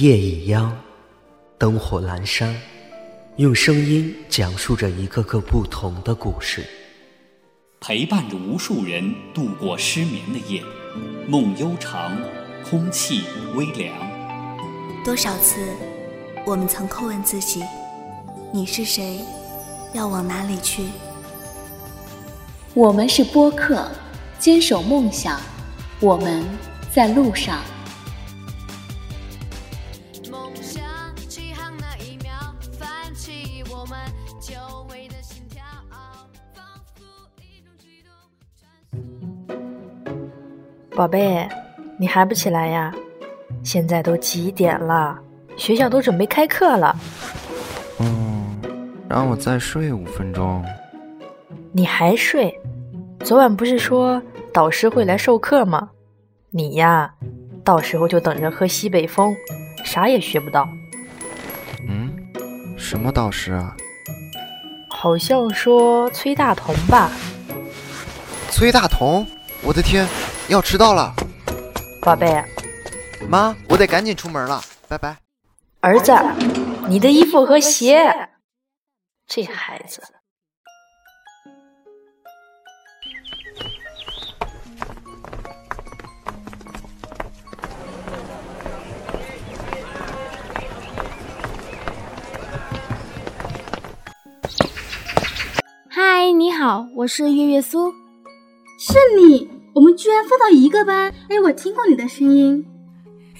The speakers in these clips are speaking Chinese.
夜已央，灯火阑珊，用声音讲述着一个个不同的故事，陪伴着无数人度过失眠的夜，梦悠长，空气微凉。多少次，我们曾叩问自己：你是谁？要往哪里去？我们是播客，坚守梦想，我们在路上。宝贝，你还不起来呀？现在都几点了？学校都准备开课了。嗯，让我再睡五分钟。你还睡？昨晚不是说导师会来授课吗？你呀，到时候就等着喝西北风，啥也学不到。嗯，什么导师啊？好像说崔大同吧。崔大同，我的天！要迟到了，宝贝，妈，我得赶紧出门了，拜拜。儿子，你的衣服和鞋，这孩子。嗨，你好，我是月月苏，是你。我们居然分到一个班！哎，我听过你的声音。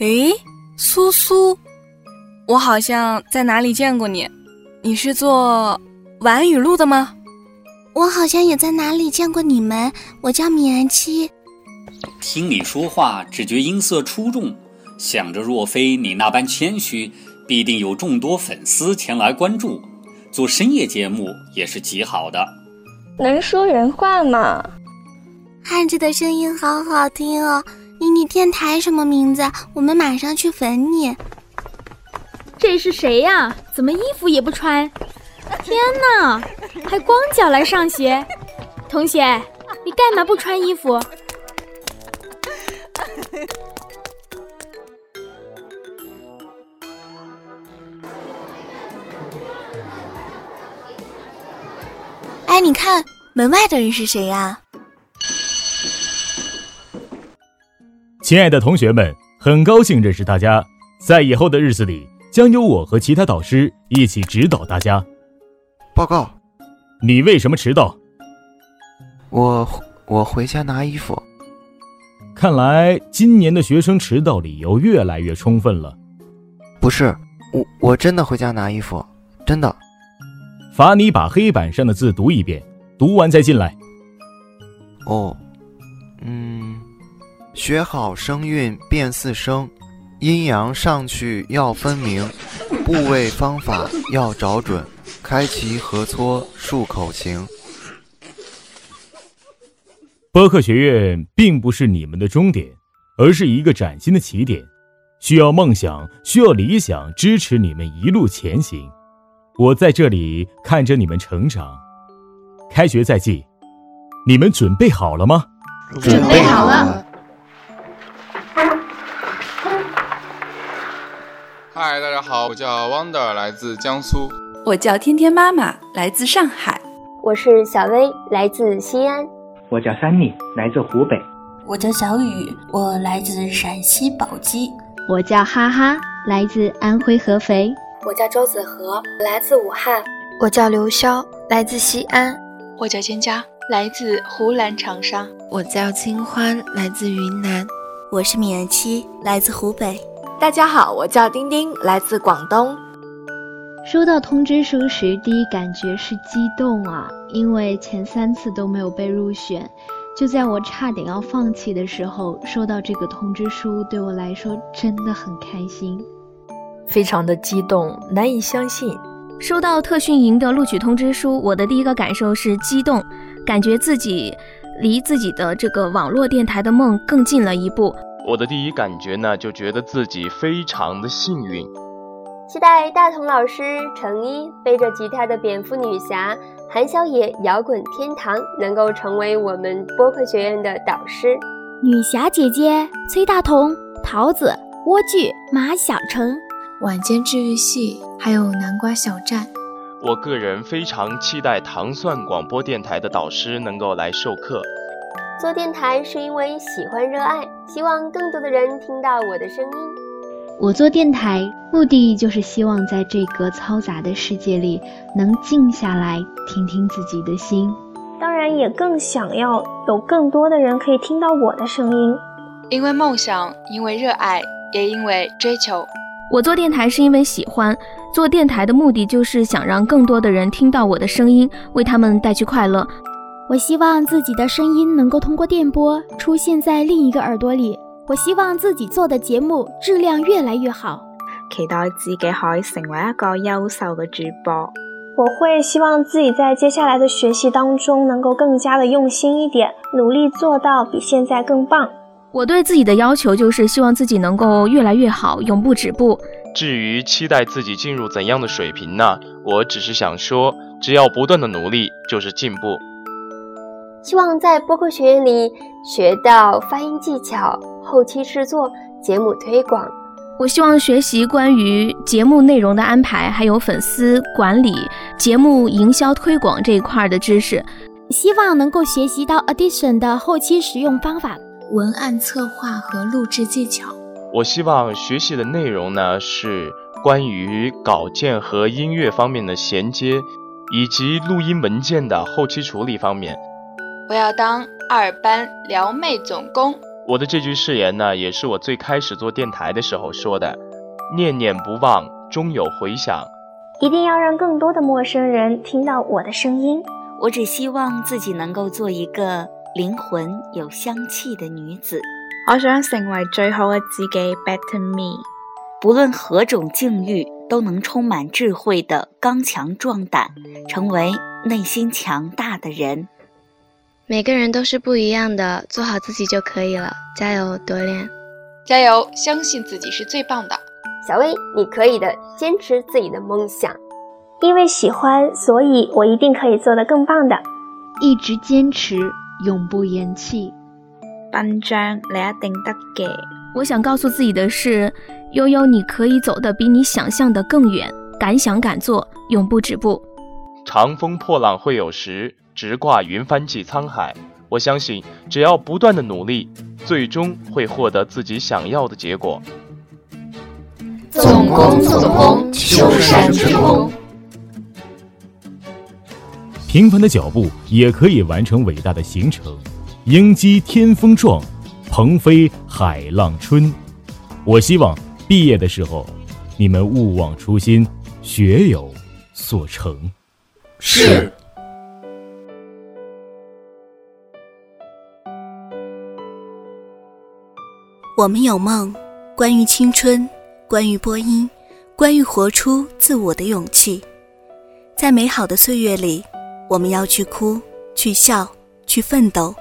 诶，苏苏，我好像在哪里见过你。你是做晚语录的吗？我好像也在哪里见过你们。我叫米安七。听你说话，只觉音色出众。想着若非你那般谦虚，必定有众多粉丝前来关注。做深夜节目也是极好的。能说人话吗？汉子的声音好好听哦！你你电台什么名字？我们马上去粉你。这是谁呀？怎么衣服也不穿？天哪，还光脚来上学？同学，你干嘛不穿衣服？哎，你看门外的人是谁呀？亲爱的同学们，很高兴认识大家。在以后的日子里，将由我和其他导师一起指导大家。报告，你为什么迟到？我我回家拿衣服。看来今年的学生迟到理由越来越充分了。不是，我我真的回家拿衣服，真的。罚你把黑板上的字读一遍，读完再进来。哦，嗯。学好声韵辨四声，阴阳上去要分明，部位方法要找准，开齐合撮漱口型。播客学院并不是你们的终点，而是一个崭新的起点，需要梦想，需要理想支持你们一路前行。我在这里看着你们成长。开学在即，你们准备好了吗？准备好了。嗨，大家好，我叫 Wonder，来自江苏。我叫天天妈妈，来自上海。我是小薇，来自西安。我叫 Sunny，来自湖北。我叫小雨，我来自陕西宝鸡。我叫哈哈，来自安徽合肥。我叫周子和，来自武汉。我叫刘潇，来自西安。我叫蒹葭，来自湖南长沙。我叫清欢，来自云南。我是米安七，来自湖北。大家好，我叫丁丁，来自广东。收到通知书时，第一感觉是激动啊，因为前三次都没有被入选。就在我差点要放弃的时候，收到这个通知书，对我来说真的很开心，非常的激动，难以相信。收到特训营的录取通知书，我的第一个感受是激动，感觉自己离自己的这个网络电台的梦更近了一步。我的第一感觉呢，就觉得自己非常的幸运。期待大同老师、程一背着吉他的蝙蝠女侠、韩小野摇滚天堂能够成为我们播客学院的导师。女侠姐姐、崔大同、桃子、莴苣、马小成、晚间治愈系，还有南瓜小站。我个人非常期待糖蒜广播电台的导师能够来授课。做电台是因为喜欢热爱，希望更多的人听到我的声音。我做电台目的就是希望在这个嘈杂的世界里，能静下来听听自己的心。当然，也更想要有更多的人可以听到我的声音。因为梦想，因为热爱，也因为追求。我做电台是因为喜欢，做电台的目的就是想让更多的人听到我的声音，为他们带去快乐。我希望自己的声音能够通过电波出现在另一个耳朵里。我希望自己做的节目质量越来越好。期待自己可以成为一个优秀的主播。我会希望自己在接下来的学习当中能够更加的用心一点，努力做到比现在更棒。我对自己的要求就是希望自己能够越来越好，永不止步。至于期待自己进入怎样的水平呢？我只是想说，只要不断的努力，就是进步。希望在播客学院里学到发音技巧、后期制作、节目推广。我希望学习关于节目内容的安排，还有粉丝管理、节目营销推广这一块的知识。希望能够学习到 Audition 的后期使用方法。文案策划和录制技巧。我希望学习的内容呢是关于稿件和音乐方面的衔接，以及录音文件的后期处理方面。我要当二班撩妹总攻。我的这句誓言呢，也是我最开始做电台的时候说的：念念不忘，终有回响。一定要让更多的陌生人听到我的声音。我只希望自己能够做一个。灵魂有香气的女子，我想成为最好的自己，Better Me。不论何种境遇，都能充满智慧的刚强壮胆，成为内心强大的人。每个人都是不一样的，做好自己就可以了。加油，多练，加油，相信自己是最棒的。小薇，你可以的，坚持自己的梦想。因为喜欢，所以我一定可以做得更棒的。一直坚持。永不言弃，班章你一定得嘅。我想告诉自己的是，悠悠，你可以走得比你想象的更远。敢想敢做，永不止步。长风破浪会有时，直挂云帆济沧海。我相信，只要不断的努力，最终会获得自己想要的结果。总攻总攻，秋山之功。平凡的脚步也可以完成伟大的行程，鹰击天风壮，鹏飞海浪春。我希望毕业的时候，你们勿忘初心，学有所成。是。我们有梦，关于青春，关于播音，关于活出自我的勇气，在美好的岁月里。我们要去哭，去笑，去奋斗，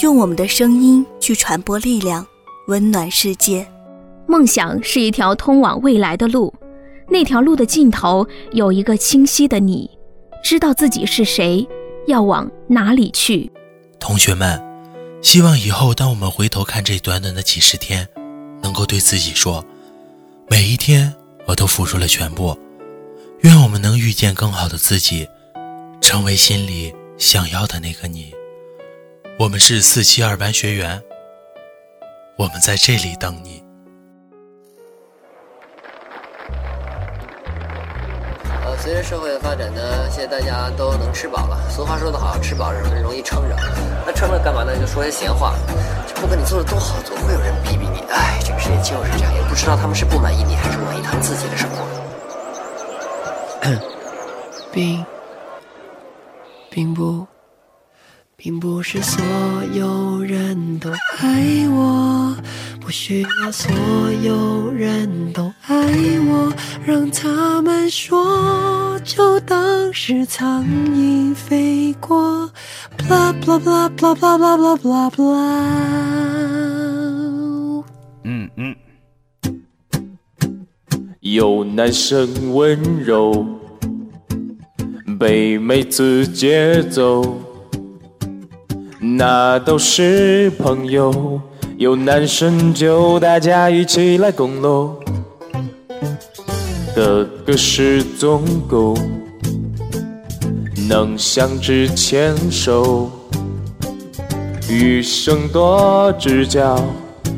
用我们的声音去传播力量，温暖世界。梦想是一条通往未来的路，那条路的尽头有一个清晰的你，知道自己是谁，要往哪里去。同学们，希望以后当我们回头看这短短的几十天，能够对自己说：每一天我都付出了全部。愿我们能遇见更好的自己。成为心里想要的那个你。我们是四七二班学员，我们在这里等你。呃，随着社会的发展呢，现在大家都能吃饱了。俗话说得好，吃饱人容易撑着。那撑着干嘛呢？就说些闲话。不管你做的多好，总会有人逼逼你。哎，这个世界就是这样，也不知道他们是不满意你，还是满意他们自己的生活。并。并不，并不是所有人都爱我，不需要所有人都爱我，让他们说，就当是苍蝇飞过。blah blah blah blah blah blah blah blah。嗯嗯，有男生温柔。被妹子接走，那都是朋友，有男生就大家一起来共喽。哥哥是总狗，能相知牵手，余生多指教，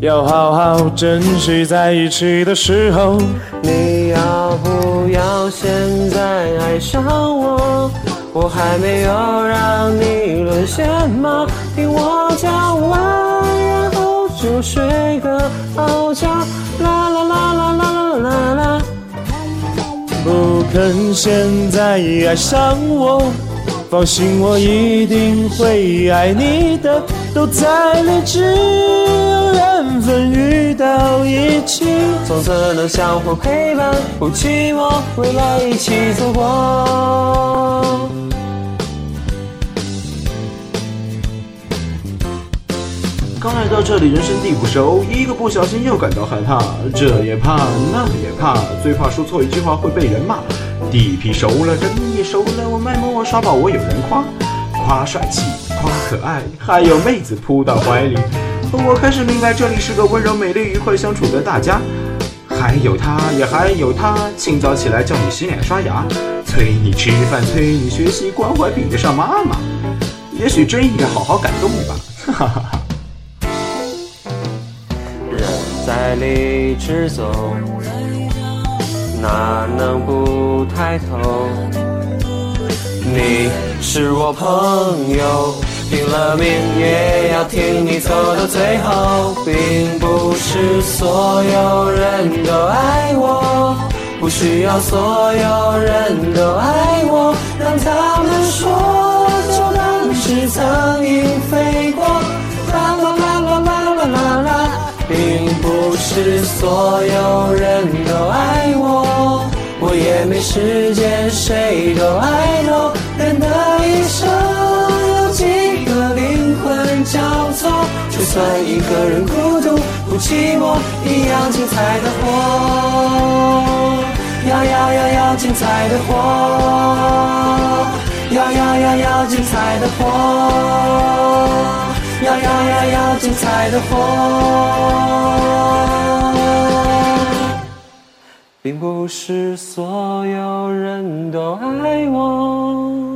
要好好珍惜在一起的时候。你要不要现在爱上我？我还没有让你沦陷吗？听我讲完，就睡个好觉。啦啦啦啦啦啦啦啦。不肯现在爱上我，放心，我一定会爱你的。都在理智，有缘分遇到一起，从此能相互陪伴，不寂寞，未来一起走过。刚来到这里，人生地不熟，一个不小心又感到害怕，这也怕，那也怕，最怕说错一句话会被人骂。地皮熟了，人也熟了，我卖萌，我耍宝，我有人夸，夸帅气，夸可爱，还有妹子扑到怀里。我开始明白，这里是个温柔、美丽、愉快相处的大家。还有他，也还有他，清早起来叫你洗脸刷牙，催你吃饭，催你学习，关怀比得上妈妈。也许真应该好好感动吧，哈哈哈哈。在里直走，哪能不抬头？你是我朋友，拼了命也要听你走到最后。并不是所有人都爱我，不需要所有人都爱我，让他们说，就当是苍蝇飞过。是所有人都爱我，我也没时间谁都爱我。人的一生有几个灵魂交错，就算一个人孤独不寂寞，一样精彩的活。要要要要精彩的活，要要要要精彩的活。要要要要精彩的活，并不是所有人都爱我。